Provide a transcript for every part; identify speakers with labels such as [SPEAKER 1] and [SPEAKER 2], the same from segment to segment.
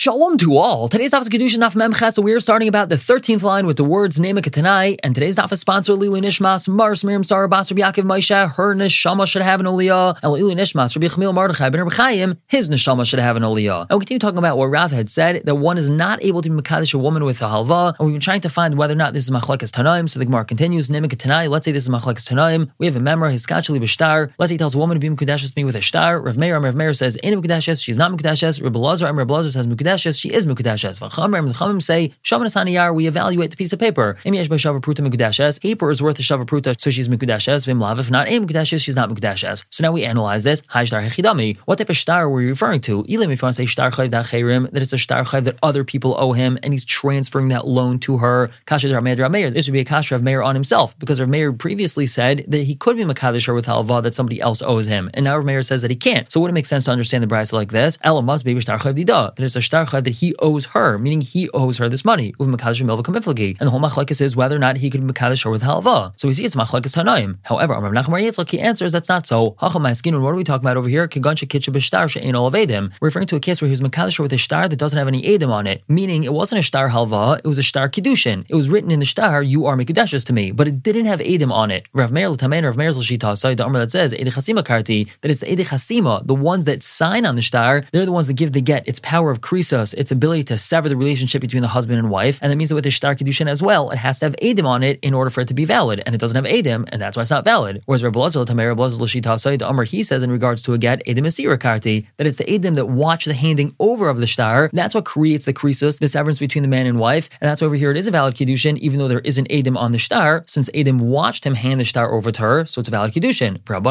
[SPEAKER 1] Shalom to all. Today's daf is Kedusha Naf Memches, so we are starting about the 13th line with the words Nema and today's daf is sponsored Lili Nishmas, Mars Miriam Sarah Basar Yaakov Moshe, her neshama should have an aliyah, and Lili Nishmas, Rabbi Chamil Mardechai ben Rabbi Chaim, his neshama should have an aliyah. And we continue talking about what Rav had said, that one is not able to be Makadish a woman with a halva, and we've been trying to find whether or not this is Machlekes Tanaim, so the Gemara continues, Nema let's say this is Machlekes Tanaim, we have a memra, his skachali b'shtar, let's say he tells a woman to be Mekudeshes me with a shtar, Rav Meir, Rav Meir says, Ain't Mekudeshes, she's not Mekudeshes, Rabbi Lazar, Rabbi Lazar says Mekudeshes, she is Mekudeshes. V'chamer, the Chamim say, Shaman Asaniyar, we evaluate the piece of paper. Im yesh b'shavar pruta Mekudeshes, paper is worth a shavar pruta, so she's Mekudeshes, vim lav, if not a Mekudeshes, she's not Mekudeshes. So now we analyze this, Hai shtar hechidami, what type of star were you referring to? Elim, if you want to say star chayv dacherim, that it's a star chayv that other people owe him, and he's transferring that loan to her. Kasha Rav Meir, this would be a kasha of Meir on himself, because Rav Meir previously said that he could be Makadish with halva that somebody else owes him, and now Rav Meir says that he can't. So would it make sense to understand the brisa like this? Ella must be that it's a shtar that he owes her, meaning he owes her this money. And the whole machlekes is whether or not he could be Makadish her with halva. So we see it's machlekes tanaim. However, Amar Nachman Yitzchak he answers that's not so. Hacham what are we talking about over here? Kigancha kitcha b'shtar she'ain all We're referring to a case where he was Makadish her with a shtar that doesn't have any edim on it, meaning it wasn't a shtar halva, it was a shtar kiddushin. It was written in the shtar, you are Mikudeshes to me, but it didn't have edim on it. Rav Meir l'tamein, Rav Meir's l'shita, so the Amr that says, Edi Chasima karti, that it's the Edi Chasima, the ones that sign on the shtar, they're the ones that give the get, its power of krisos, its ability to sever the relationship between the husband and wife, and that means that with the shtar kiddushin as well, it has to have edim on it in order for it to be valid, and it doesn't have edim, and that's why it's not valid. Whereas Rav Lazar l'tamein, Rav Lazar the Amr he says in regards to a get, edim karti, that it's the edim that watch the handing over of the shtar, that's what creates the krisos, the severance between the man and wife, and that's why over here it is a valid kiddushin, even though there isn't edim on the shtar, since edim watched him hand the shtar over to her, so it's a valid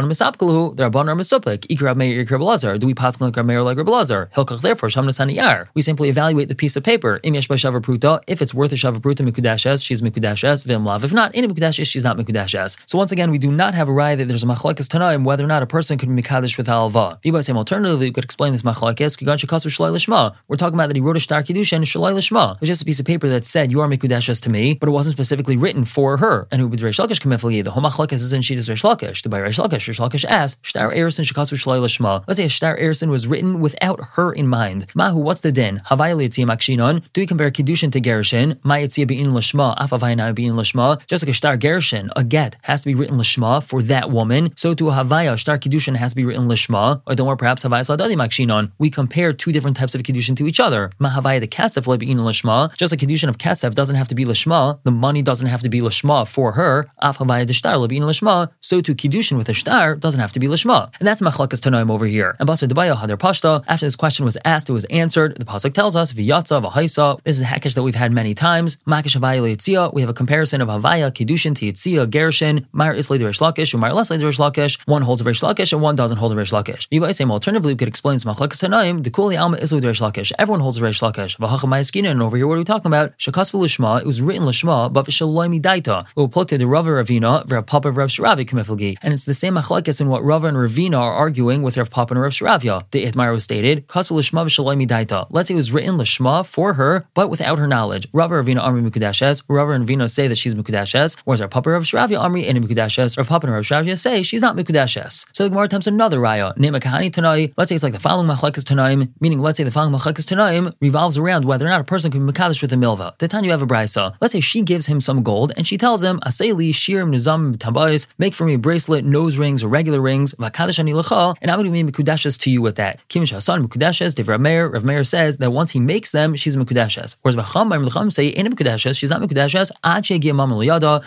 [SPEAKER 1] Misapkalu, the Rabbanim are Misuplik, Ikra Meir, Ikra Belazar. Do we pass like Meir like Belazar? Hilkach therefore Shamna We simply evaluate the piece of paper. Im yesh pruta. If it's worth a shavar pruta mikudashes, she's mikudashes. Vim lav. If not, in mikudashes, she's not mikudashes. So once again, we do not have a raya that there's a machlekes tanaim whether or not a person could be mikadesh with halva. If say alternatively, we could explain this machlekes. Kigan shekasu shalai. We're talking about that he wrote a shtar kiddushin shalai lishma. It was just a piece of paper that said you are mikudashes to me, but it wasn't specifically written for her. And who would Reish Lakish kamifli? The whole is in Shittas Reish Lakish. The by Reish Lakish asked shtar erison shekasu shalai lishma. Let's say a shtar erison was written without her in mind. Mahu, what's the din? Havaya litzia makshinon. Do we compare kiddushin to gerushin? Ma yitzia bein lishma. Afavayna bein lishma. Just like a shtar gerushin, a get has to be written lishma for that woman. So to a havaya, shtar kiddushin has to be written lishma. Or don't worry, perhaps havaya sadadi makshinon. We compare two different types of kiddushin to each other. Ma havaya the kasef bein lishma. Just like kiddushin of kasef doesn't have to be lishma. The money doesn't have to be lishma for her. Af havaya the shtar bein lishma. So to kiddushin with a shtar doesn't have to be lishma. And that's machlakas tanoim over here. And basar debaya hadar pashta. After this question was asked, it was answered. The pasuk tells us v'yatza v'haisa. This is a hakish that we've had many times. Makish havaya leitzia. We have a comparison of havaya kiddushin to yitzia gerushin. Mar isle Reish Lakish, Umar less Reish Lakish. One holds a Reish Lakish and one doesn't hold a Reish Lakish. Yibai same alternatively, we could explain this machlakas tanoim. The kuli alma isle Reish Lakish. Everyone holds a Reish Lakish. V'hachamayaskina. And over here, what are we talking about? Shakas v'lishma. It was written lishma, but v'shaloimi daita. It will plug to the Rava Ravina, Rav Papa Rav Shravi kamiflgi. And it's the same machlakas in what Rava and Ravina are arguing with Rav Papa and Rav Shravia. The Itmar was stated, Kas v'lishma v'shaloimi daita. Let's say it was written lishma for her, but without her knowledge. Rava Ravina Amri Mikudashes. And Ravina say that she's Mikudashes, whereas our Papa Rav Shravia Amri and Mikudashes. Rav Papa and Rav Shravia say she's not Mikudashes. So the Gemara attempts another raya. Nema Kahani Tanai. Let's say it's like the following machlakas Tanaim, meaning let's say the following machlakas Tanaim revolves around whether or not a person can be Makadosh with a milva. The time you have a brisa. Let's say she gives him some gold and she tells him, Aseli, Shirim, Nizam, Tabais, make for me a bracelet, nose rings, or regular rings, Vakadash ani and I'm going to be Mikudashes to you with that. Kimish Hasan Mikudashes, Dev Rav Meir, Rav Meir says that once he makes them, she's Mikudashes. Whereas Vacham, Lecham say, Ain't Mikudashes, she's not Mikudashes,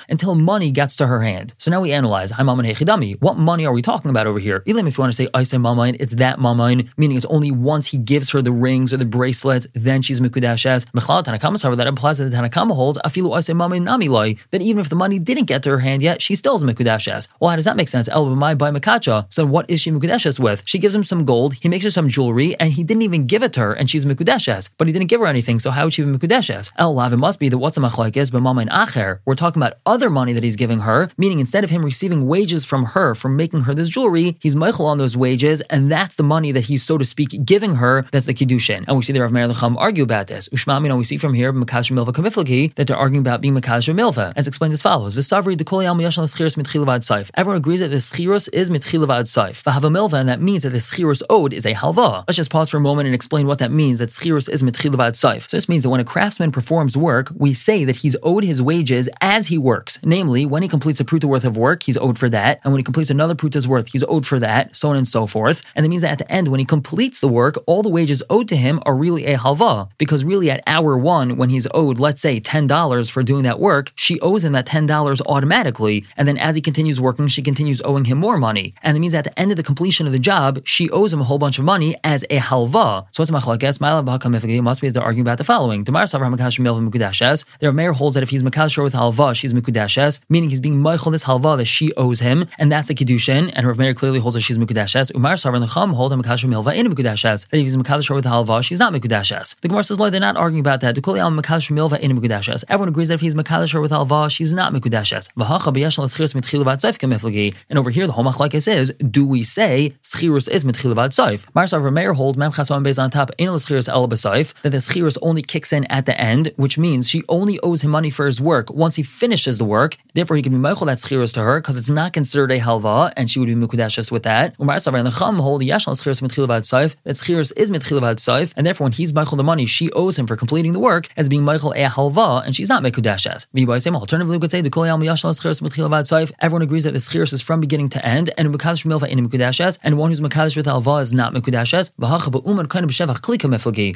[SPEAKER 1] until money gets to her hand. So now we analyze, I what money are we talking about over here? Even if you want to say Aisay Mamain, it's that Mamain, meaning it's only once he gives her the rings or the bracelets, then she's Mikudashes. Mechala Tanakama, however, that implies that the Tanakama holds, Afilu Aisay Mamain Namilai, that even if the money didn't get to her hand yet, she still is Mikudashes. Well, how does that make sense? El by Makacha. So what is she Mikudashes with? She gives him some gold, he makes her some jewelry, and he didn't even give it to her, and she's Mikudashes. But he didn't give her anything, so how would she be Mikudashes? El it must be that what's a machlaik is, but Mamain Acher. We're talking about other money that he's giving her, meaning instead of him receiving wages from her for making her this jewelry, he's Michael on those wages, and that's the money that he's, so to speak, giving her. That's the Kiddushin. And we see the Rav Meir Lecham argue about this. Ushmamino, we see from here, Makash Milva Kamiflaki, that they're arguing about being Makash Milva. As explained as follows Visavri. Everyone agrees that the Schiros is Mitchilavad Saif. Vahava Milva, and that means that the Schiros owed is a halva. Let's just pause for a moment and explain what that means means that schirus is mitchilavat saif. So this means that when a craftsman performs work, we say that he's owed his wages as he works. Namely, when he completes a pruta worth of work, he's owed for that, and when he completes another pruta's worth, he's owed for that, so on and so forth. And that means that at the end, when he completes the work, all the wages owed to him are really a halva, because really at hour one, when he's owed, let's say, ten dollars for doing that work, she owes him that ten dollars automatically, and then as he continues working, she continues owing him more money. And that means at the end of the completion of the job, she owes him a whole bunch of money as a halva. So what's my machlokes? Must be they're arguing about the following. The Rav Meir holds that if he's makadosh with halva, she's mikudashes, meaning he's being meichel this halva that she owes him, and that's the kiddushin. And Rav Meir clearly holds that she's mikudashes. Umar Savar Chum hold him makadosh milva in mikudashes. That if he's makadosh with halva, she's not mikudashes. The Gemara says, they're not arguing about that. The al makadosh milva in mikudashes. Everyone agrees that if he's makadosh with halva, she's not mikudashes. And over here, the whole machlekes is, do we say schirus is mitchilavat soif? Mar Savar Meir hold mem chason based on top anal schirus el that the schirus only kicks in at the end, which means she only owes him money for his work once he finishes the work. Therefore, he can be meichel that schirus to her because it's not considered a halva, and she would be mukudashes with that. Umar Savar and the Chum hold yashal schirus mitchilavat soif that schirus is mitchilavat soif, and therefore when he's meichel the money she owes him for completing the work as being meichel a halva, and she's not mekudashes. Alternatively, we could say the kol yashal schirus mitchilavat soif. Everyone agrees that the schirus is from beginning to end, and mekadosh milva in mekudashes, and one who's mekadosh with halva is not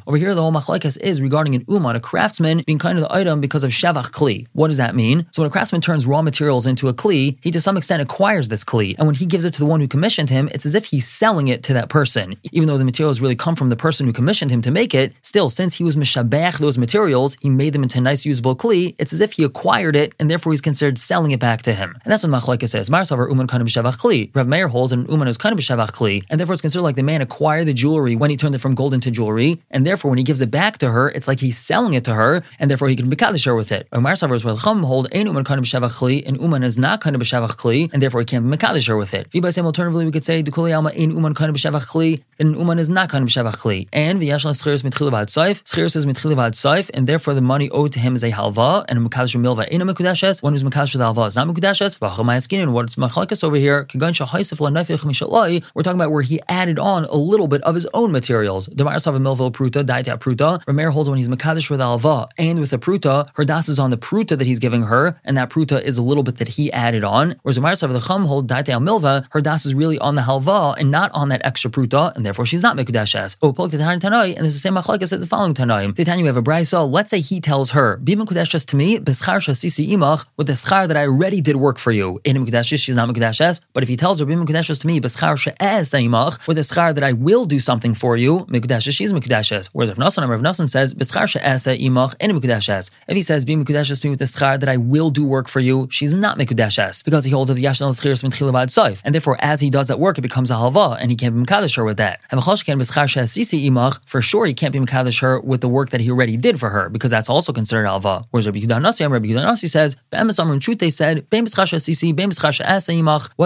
[SPEAKER 1] Over here, the whole machlekes is regarding an uman, a craftsman being kind of the item because of shavach kli. What does that mean? So when a craftsman turns raw materials into a kli, he to some extent acquires this kli, and when he gives it to the one who commissioned him, it's as if he's selling it to that person. Even though the materials really come from the person who commissioned him to make it, still, since he was mishabach those materials, he made them into nice usable kli. It's as if he acquired it, and therefore he's considered selling it back to him. And that's what machlekes says. Marsavar uman kind of kli. Rav Meir holds an uman is kind of kli, and therefore it's considered like the man acquired the jewelry when he turned it from gold into jewelry, and therefore when he gives it back to her, it's like he's selling it to her, and therefore he can be kaddish her with it. Is where Chum hold ein uman kli, and uman is not b'shavach kli, and therefore he can't be kaddish her with it. Same alternatively we could say the kuli alma ein uman b'shavach kli, then uman is not b'shavach kli, and is and therefore the money owed to him is a halva, and a mekadosh milva ein a mekudashes, one who's mekadosh with halva is not mekudashes, v'achamayskin, and what's machlakas over here, kagan shahaisif la'nafich mishalai, we're talking about where he added on a little bit of his own materials. The Marasav milvo pruta, daita pruta, Rameir holds when he's mekadosh with halva and with a pruta, her das is on the pruta that he's giving her, and that pruta is a little bit that he added on. Whereas the Marasav the chum hold daita milva, her das is really on the halva and not on that extra pruta, and therefore she's not mekudashes. Oh, the Tanai, and there's the same machlakas at the following Tanaim. The Tanya, we have a brayso. Let's say he tells her, "Be mekudashes to me, b'schar shasisi imach, with the schar that I already did work for you." In mekudashes, she's not mekudashes. But if he tells her, "Be mekudashes to me, b'schar she'es imach, with the schar that I will do something for you," mekudashes, she's mekudashes. Whereas if Nasan, Rav Nasan says, "B'schar she'es imach, in mekudashes." If he says, "Be mekudashes to me with the schar that I will do work for you," she's not mekudashes because he holds of yashnal schiris min chilavad soif, and therefore as he does that work, it becomes a halva, and he can't be mekadosh her with that. And for sure, he can't be mekadosh her with the work that he already did for her, because that's also considered alva. Whereas Rabbi Yehuda Nasi, Rabbi Yehuda Nasi says, in truth, they said, whether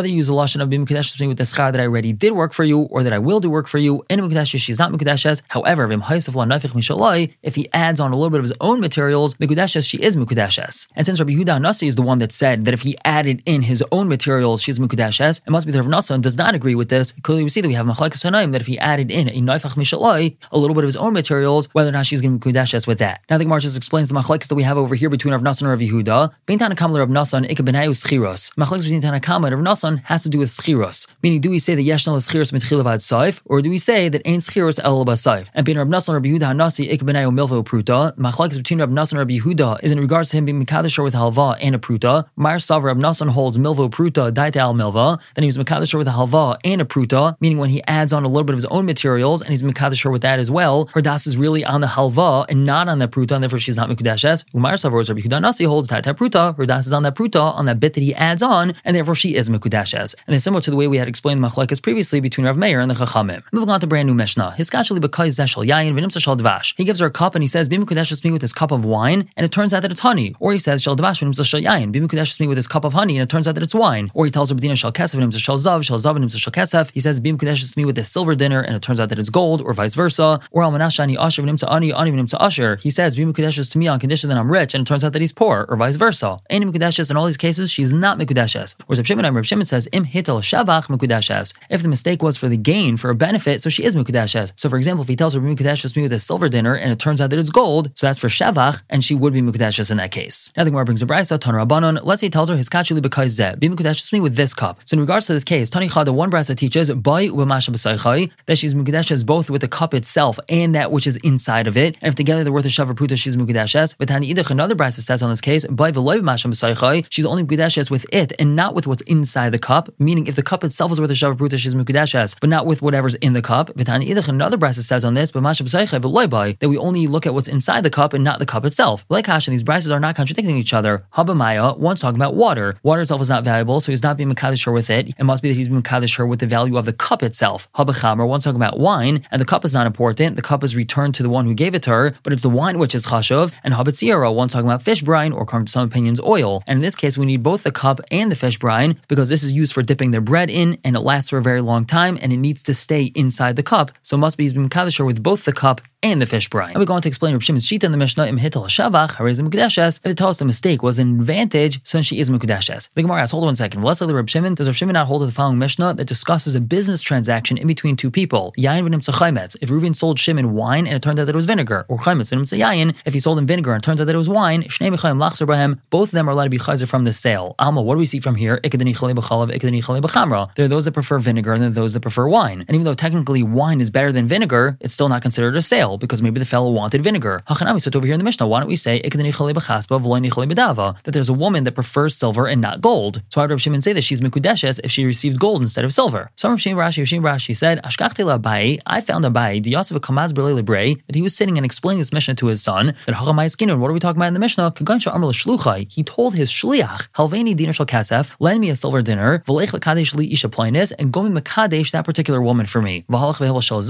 [SPEAKER 1] you use a lashon of bim with the schar that I already did work for you, or that I will do work for you, in mekadesh she's not mekudeshes. However, if he adds on a little bit of his own materials, mekudeshes she is mekudeshes. And since Rabbi Yehuda Nasi is the one that said that if he added in his own materials, she's mekudeshes, it must be that Rav Nasi does not agree with this. Clearly, we see that we have machlekes tanaim that if he added in a naifach mishaloi, a little bit of his own materials, whether or not she's going to be kudashes with that. Now the Gemara just explains the machlekes that we have over here between Rav Nasan and Rav Yehuda. Bein Tanakam Rav Nasan ikabenayu schiros. Machlekes between Tanakam and Rav Nasan has to do with schiros. Meaning, do we say that yeshnal is schiros mitchilav saif, or do we say that ain't schiros el saif? And being Nasan and Rav Yehuda hanasi ikabenayu milvo pruta. Machlekes between Rav Nasan and Rav Yehuda is in regards to him being mekadosh with halva and a pruta. Mar Sav Rav Nasan holds milvo pruta daita al milva. Then he was mekadosh with a halva and a pruta, meaning when he adds on a little bit of his own materials and he's mekadosh with that as well, her das is really on the halva and not on the pruta, and therefore she's not mikudashes. Umar Savros Rabbi Yehuda Nasi holds that pruta, her das is on that pruta, on that bit that he adds on, and therefore she is mikudashes. And it's similar to the way we had explained machlekes previously between Rav Meir and the Chachamim. Moving on to brand new Mishnah. Hiskachali because zeshal yayin shal dvash. He gives her a cup and he says, "Be mikudashes me with his cup of wine," and it turns out that it's honey. Or he says, "Shal dvash shal yayin." Mikudashes me with his cup of honey, and it turns out that it's wine. Or he tells her, "Bedina shal kesef v'nim shal zav shal zav v'nim shal kesef." He says, "Be mikudashes me with this silver dinner," and it turns out that it's gold, or vice versa. Or al manashani asher v'nim ani ani v'nim asher. He says, "Be mikudashes to me on condition that I'm rich," and it turns out that he's poor, or vice versa. Any mikudashes in all these cases, she's not mikudashes. Whereas Reb Shimon, Reb Shimon says, "Im hitel shavach mikudashes." If the mistake was for the gain, for a benefit, so she is mikudashes. So, for example, if he tells her, her Mukadeshus me with a silver dinner and it turns out that it's gold, so that's for Shevach, and she would be Mukadeshus in that case. Now the Gemara brings a brisa, Tanur Abanon. Let's say he tells her his kachili because zeh, be Mukadeshus me with this cup. So in regards to this case, Tani the one brisa teaches by that she's Mukadeshus both with the cup itself and that which is inside of it. And if together they're worth a shavar pruta, she's Mukadeshus. But Tani Idach, another brisa says on this case, by she's only Mukadeshus with it and not with what's inside the cup, meaning if the cup itself is worth a shavar pruta, she's Mukadeshus, but not with whatever's in the cup. Vitani Idach, another brisa says on this, by that we only look at what's inside the cup and not the cup itself. Like Hashem, these brises are not contradicting each other. Habamaya, one's talking about water. Water itself is not valuable, so he's not being Makadish her with it. It must be that he's being Makadish her with the value of the cup itself. Habachamer, one's talking about wine, and the cup is not important. The cup is returned to the one who gave it to her, but it's the wine which is chashuv. And Habatzira, one's talking about fish brine, or according to some opinions, oil. And in this case, we need both the cup and the fish brine because this is used for dipping the bread in, and it lasts for a very long time, and it needs to stay inside the cup. So it must be he's being Makadish her with both the cup and the fish brine. And we're going to explain Rav Shimon's Shita in the Mishnah, Im Hitel Shavach, Harizim Mukdeshes. If it tells the mistake was an advantage, then she is Mukdeshes. The Gemara asks, hold on one second. Let's say Rav Shimon, does Rav Shimon not hold to the following Mishnah that discusses a business transaction in between two people? Yain v'nim tzachaymet. If Reuven sold Shimon wine and it turned out that it was vinegar, or chaymet v'nim yayin, if he sold him vinegar and it turns out that it was wine, shnei mechayim lachzer bahem, both of them are allowed to be chayzer from the sale. Alma, what do we see from here? Ikadani chalei b'chalav, ikadani chalei b'chamra. There are those that prefer vinegar and there are those that prefer wine. And even though technically wine is better than vinegar, it's still not considered a sale because maybe the fellow wanted vinegar. Hachanami, so over here in the Mishnah, why don't we say that there's a woman that prefers silver and not gold? So how would Rav Shimon say that she's mikudeshes if she received gold instead of silver? So Rav Shimon Rashi, Rav Ashi said, I found Abaye, the Yosef Kamaz Lebre, that he was sitting and explaining this Mishnah to his son, that Hachamai Skinner, what are we talking about in the Mishnah? He told his shliach, Halveni dinar shal kasef, lend me a silver dinner, v'lech v'kadesh li isha and go makadesh that particular woman for me. V'halach v'hel shal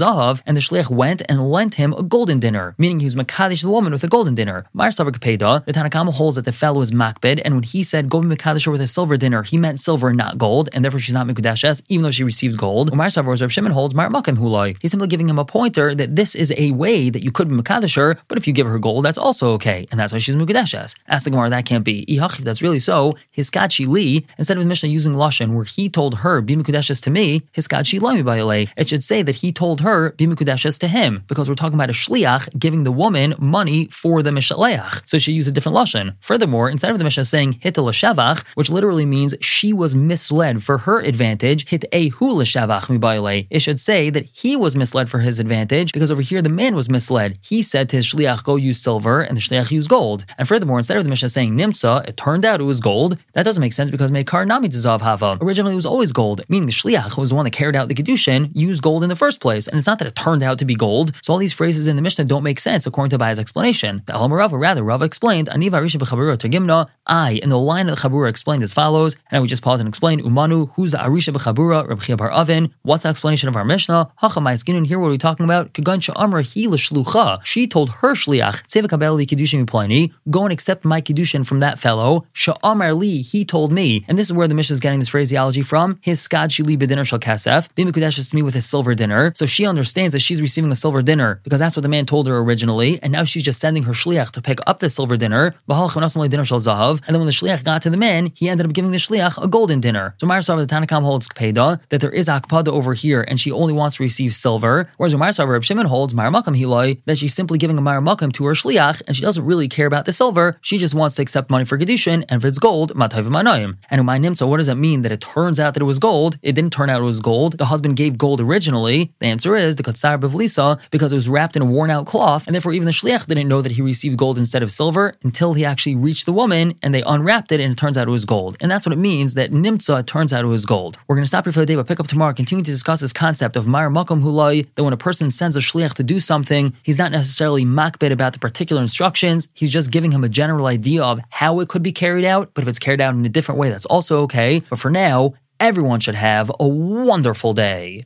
[SPEAKER 1] and the shliach went and lent him a golden dinner meaning he was Makadish the woman with a golden dinner. Mar Savar Kapeda, the Tanakama holds that the fellow is Makbid, and when he said go Makadish her with a silver dinner, he meant silver and not gold, and therefore she's not Mikudeshes, even though she received gold. Mar Savar Reb Shimon holds Mar Makam Hulai. He's simply giving him a pointer that this is a way that you could be Makadish her, but if you give her gold, that's also okay, and that's why she's Mikudeshes. Ask the Gemara, that can't be. If that's really so, his Kachi Li, instead of the Mishnah using Lashon, where he told her, be Mikudeshes to me, his Kachi Lami Bayale, it should say that he told her, be Mikudeshes to him, because we're talking about a Shliach giving the woman money for the Mishaleach. So she used a different Lashon. Furthermore, instead of the Mishnah saying Hitel Shavach, which literally means she was misled for her advantage, Hit Ehu L'Shavach Mibaile, it should say that he was misled for his advantage because over here the man was misled. He said to his Shliach, go use silver, and the Shliach used gold. And furthermore, instead of the Mishnah saying Nimsa, it turned out it was gold. That doesn't make sense because Mekar Nami Dizav Hava. Originally it was always gold, meaning the Shliach, who was the one that carried out the Kedushin, used gold in the first place. And it's not that it turned out to be gold. So all these phrases in the Mishnah don't make sense according to Abaye's explanation. The Rava, rather, Rava explained, Aniva Arisha b'chabura tergimna, I, in the line of the Chabura explained as follows, and I would just pause and explain, Umanu, who's the Arisha b'chabura, Reb Chia bar Avin, what's the explanation of our Mishnah? Hachamai skin, here what are we talking about? Kagan sha'amra hi l'shlucha, she told her shliach, go and accept my kiddushin from that fellow, sha'amar li, he told me, and this is where the Mishnah is getting this phraseology from, his skad shili b'dinner shal kasef, b'mikudesh to me with his silver dinner, so she understands that she's receiving a silver dinner, because that's what the man told her originally, and now she's just sending her shliach to pick up the silver dinner, and then when the shliach got to the man, he ended up giving the shliach a golden dinner. So Mar the Tanakam holds Kpeda, that there is akpada over here, and she only wants to receive silver, whereas Mar Reb Shimon holds Mar Makam Hiloi, that she's simply giving a Mar Makam to her shliach, and she doesn't really care about the silver, she just wants to accept money for Kedushin, and if it's gold, Matayv Manayim. And Umay Nimtza, what does that mean that it turns out that it was gold? It didn't turn out it was gold. The husband gave gold originally. The answer is the Katsar Bevlisa, because it was wrapped in a worn out cloth, and therefore even the shliach didn't know that he received gold instead of silver until he actually reached the woman and they unwrapped it and it turns out it was gold. And that's what it means that nimtza turns out it was gold. We're going to stop here for the day, but pick up tomorrow, continue to discuss this concept of Mar Makom Hulai, that when a person sends a shliach to do something, he's not necessarily makbid about the particular instructions, he's just giving him a general idea of how it could be carried out, but if it's carried out in a different way, that's also okay. But for now, everyone should have a wonderful day.